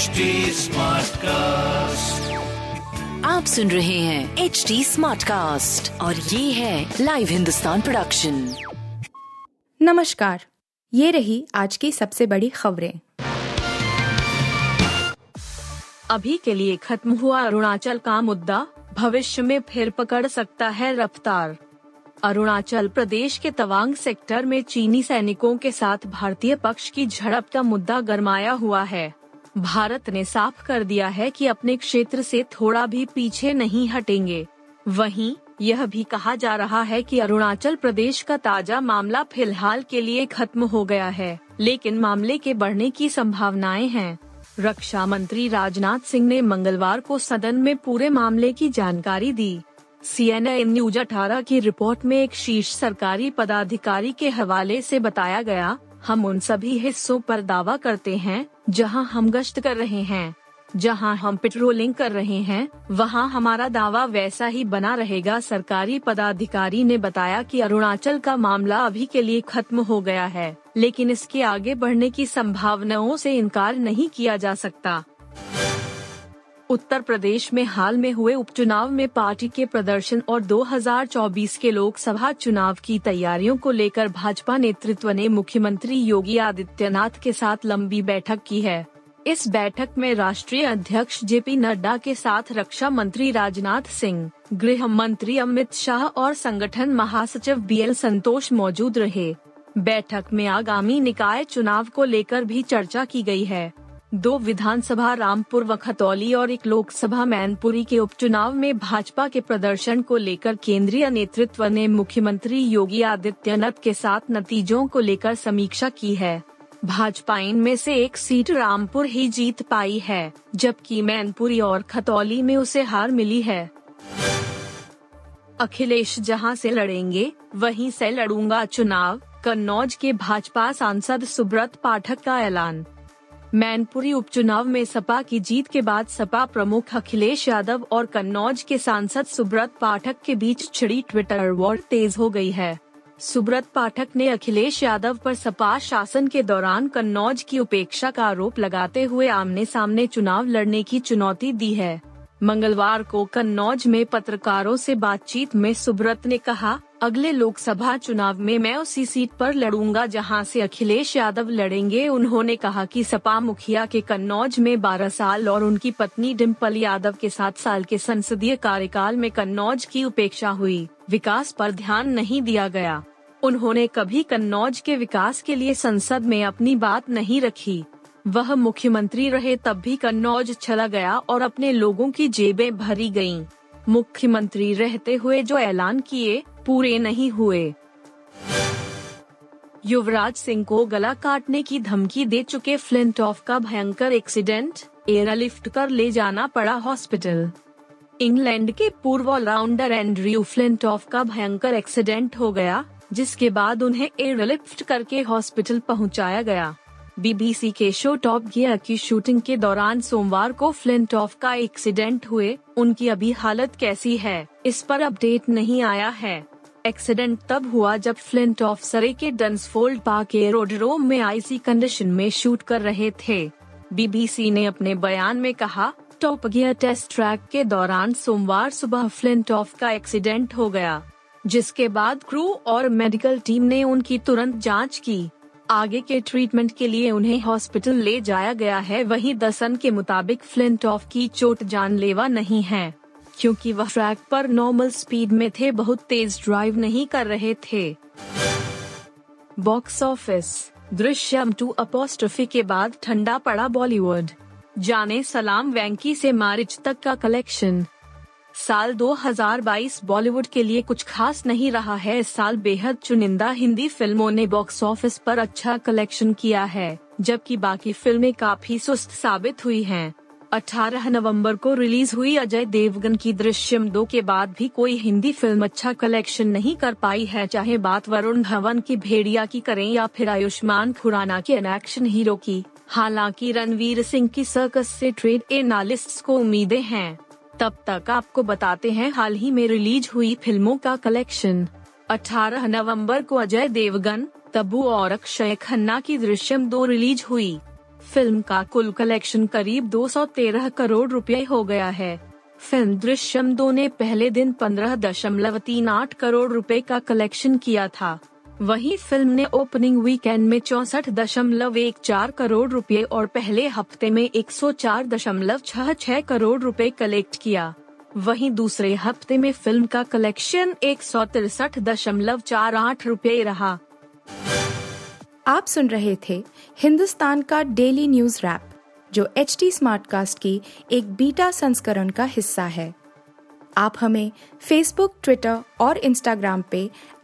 HD cast आप सुन रहे हैं एच डी स्मार्ट कास्ट और ये है लाइव हिंदुस्तान प्रोडक्शन नमस्कार ये रही आज की सबसे बड़ी खबरें। अभी के लिए खत्म हुआ अरुणाचल का मुद्दा भविष्य में फिर पकड़ सकता है रफ्तार। अरुणाचल प्रदेश के तवांग सेक्टर में चीनी सैनिकों के साथ भारतीय पक्ष की झड़प का मुद्दा गरमाया हुआ है। भारत ने साफ़ कर दिया है कि अपने क्षेत्र से थोड़ा भी पीछे नहीं हटेंगे। वहीं, यह भी कहा जा रहा है कि अरुणाचल प्रदेश का ताज़ा मामला फ़िलहाल के लिए खत्म हो गया है, लेकिन मामले के बढ़ने की संभावनाएँ हैं। रक्षा मंत्री राजनाथ सिंह ने मंगलवार को सदन में पूरे मामले की जानकारी दी। सी सीएनएन न्यूज़ 18 की रिपोर्ट में एक शीर्ष सरकारी पदाधिकारी के हवाले से बताया गया हम उन सभी हिस्सों पर दावा करते हैं, जहाँ हम गश्त कर रहे हैं, जहाँ हम पेट्रोलिंग कर रहे हैं, वहाँ हमारा दावा वैसा ही बना रहेगा। सरकारी पदाधिकारी ने बताया कि अरुणाचल का मामला अभी के लिए खत्म हो गया है, लेकिन इसके आगे बढ़ने की संभावनाओं से इनकार नहीं किया जा सकता। उत्तर प्रदेश में हाल में हुए उपचुनाव में पार्टी के प्रदर्शन और 2024 के लोकसभा चुनाव की तैयारियों को लेकर भाजपा नेतृत्व ने मुख्यमंत्री योगी आदित्यनाथ के साथ लंबी बैठक की है। इस बैठक में राष्ट्रीय अध्यक्ष जेपी नड्डा के साथ रक्षा मंत्री राजनाथ सिंह, गृह मंत्री अमित शाह और संगठन महासचिव बी एल संतोष मौजूद रहे। बैठक में आगामी निकाय चुनाव को लेकर भी चर्चा की गई है। दो विधानसभा, रामपुर व खतौली और एक लोकसभा मैनपुरी के उपचुनाव में भाजपा के प्रदर्शन को लेकर केंद्रीय नेतृत्व ने मुख्यमंत्री योगी आदित्यनाथ के साथ नतीजों को लेकर समीक्षा की है। भाजपा इनमें से एक सीट रामपुर ही जीत पाई है, जबकि मैनपुरी और खतौली में उसे हार मिली है। अखिलेश जहाँ से लड़ेंगे, वहीं से लड़ूँगा चुनाव, कन्नौज के भाजपा सांसद सुब्रत पाठक का ऐलान। मैनपुरी उपचुनाव में सपा की जीत के बाद सपा प्रमुख अखिलेश यादव और कन्नौज के सांसद सुब्रत पाठक के बीच छिड़ी ट्विटर वॉर तेज हो गई है। सुब्रत पाठक ने अखिलेश यादव पर सपा शासन के दौरान कन्नौज की उपेक्षा का आरोप लगाते हुए आमने सामने चुनाव लड़ने की चुनौती दी है। मंगलवार को कन्नौज में पत्रकारों से बातचीत में सुब्रत ने कहा अगले लोकसभा चुनाव में मैं उसी सीट पर लड़ूँगा जहाँ से अखिलेश यादव लड़ेंगे। उन्होंने कहा कि सपा मुखिया के कन्नौज में 12 साल और उनकी पत्नी डिम्पल यादव के सात साल के संसदीय कार्यकाल में कन्नौज की उपेक्षा हुई। विकास पर ध्यान नहीं दिया गया। उन्होंने कभी कन्नौज के विकास के लिए संसद में अपनी बात नहीं रखी। वह मुख्यमंत्री रहे तब भी कन्नौज चला गया और अपने लोगों की जेबें भरी गयीं। मुख्यमंत्री रहते हुए जो ऐलान किए पूरे नहीं हुए। युवराज सिंह को गला काटने की धमकी दे चुके फ्लिंट ऑफ़ का भयंकर एक्सीडेंट, एयरलिफ्ट कर ले जाना पड़ा हॉस्पिटल। इंग्लैंड के पूर्व ऑलराउंडर एंड्रयू फ्लिंट ऑफ़ का भयंकर एक्सीडेंट हो गया, जिसके बाद उन्हें एयरलिफ्ट करके हॉस्पिटल पहुँचाया गया। बीबीसी के शो टॉप गियर की शूटिंग के दौरान सोमवार को फ्लिंट ऑफ़ का एक्सीडेंट हुए। उनकी अभी हालत कैसी है? इस पर अपडेट नहीं आया है। एक्सीडेंट तब हुआ जब फ्लिंट ऑफ़ सरे के डंसफोल्ड पार्क एरोड्रोम में आईसी कंडीशन में शूट कर रहे थे। बीबीसी ने अपने बयान में कहा, टॉप गियर टेस्ट ट्रैक के दौरान सोमवार सुबह फ्लिंट ऑफ़ का एक्सीडेंट हो गया, जिसके बाद क्रू और मेडिकल टीम ने उनकी तुरंत जाँच की। आगे के ट्रीटमेंट के लिए उन्हें हॉस्पिटल ले जाया गया है। वहीं दसन के मुताबिक फ्लिंट ऑफ़ की चोट जानलेवा नहीं है, क्योंकि वह ट्रैक पर नॉर्मल स्पीड में थे, बहुत तेज ड्राइव नहीं कर रहे थे। Box office Drishyam two apostrophe के बाद ठंडा पड़ा बॉलीवुड जाने सलाम वैंकी से मारिच तक का कलेक्शन साल 2022 बॉलीवुड के लिए कुछ खास नहीं रहा है। इस साल बेहद चुनिंदा हिंदी फ़िल्मों ने बॉक्स ऑफ़िस पर अच्छा कलेक्शन किया है, जबकि बाकी फ़िल्में काफ़ी सुस्त साबित हुई हैं। 18 नवंबर को रिलीज़ हुई अजय देवगन की दृश्यम दो के बाद भी कोई हिंदी फ़िल्म अच्छा कलेक्शन नहीं कर पाई है। चाहे बात वरुण धवन की, भेड़िया की करें या फिर आयुष्मान खुराना के एक्शन हीरो की, हालाँकि रणवीर सिंह की सर्कस से ट्रेड एनालिस्ट को उम्मीदें हैं। तब तक आपको बताते हैं हाल ही में रिलीज़ हुई फ़िल्मों का कलेक्शन। 18 नवंबर को अजय देवगन, तब्बू और अक्षय खन्ना की दृश्यम दो रिलीज़ हुई। फ़िल्म का कुल कलेक्शन करीब 213 करोड़ रुपए हो गया है। फ़िल्म दृश्यम दो ने पहले दिन पंद्रह दशमलव तीन आठ करोड़ रुपए का कलेक्शन किया था। वहीं फ़िल्म ने ओपनिंग वीकेंड में चौसठ दशमलव एक चार करोड़ रुपए और पहले हफ़्ते में एक सौ चार दशमलव छह छह करोड़ रुपए कलेक्ट किया। वहीं दूसरे हफ़्ते में फ़िल्म का कलेक्शन एक सौ तिरसठ दशमलव चार आठ रूपए रहा। आप सुन रहे थे हिंदुस्तान का डेली न्यूज़ रैप, जो एच टी स्मार्ट कास्ट की एक बीटा संस्करण का हिस्सा है। आप हमें फेसबुक ट्विटर और इंस्टाग्राम पे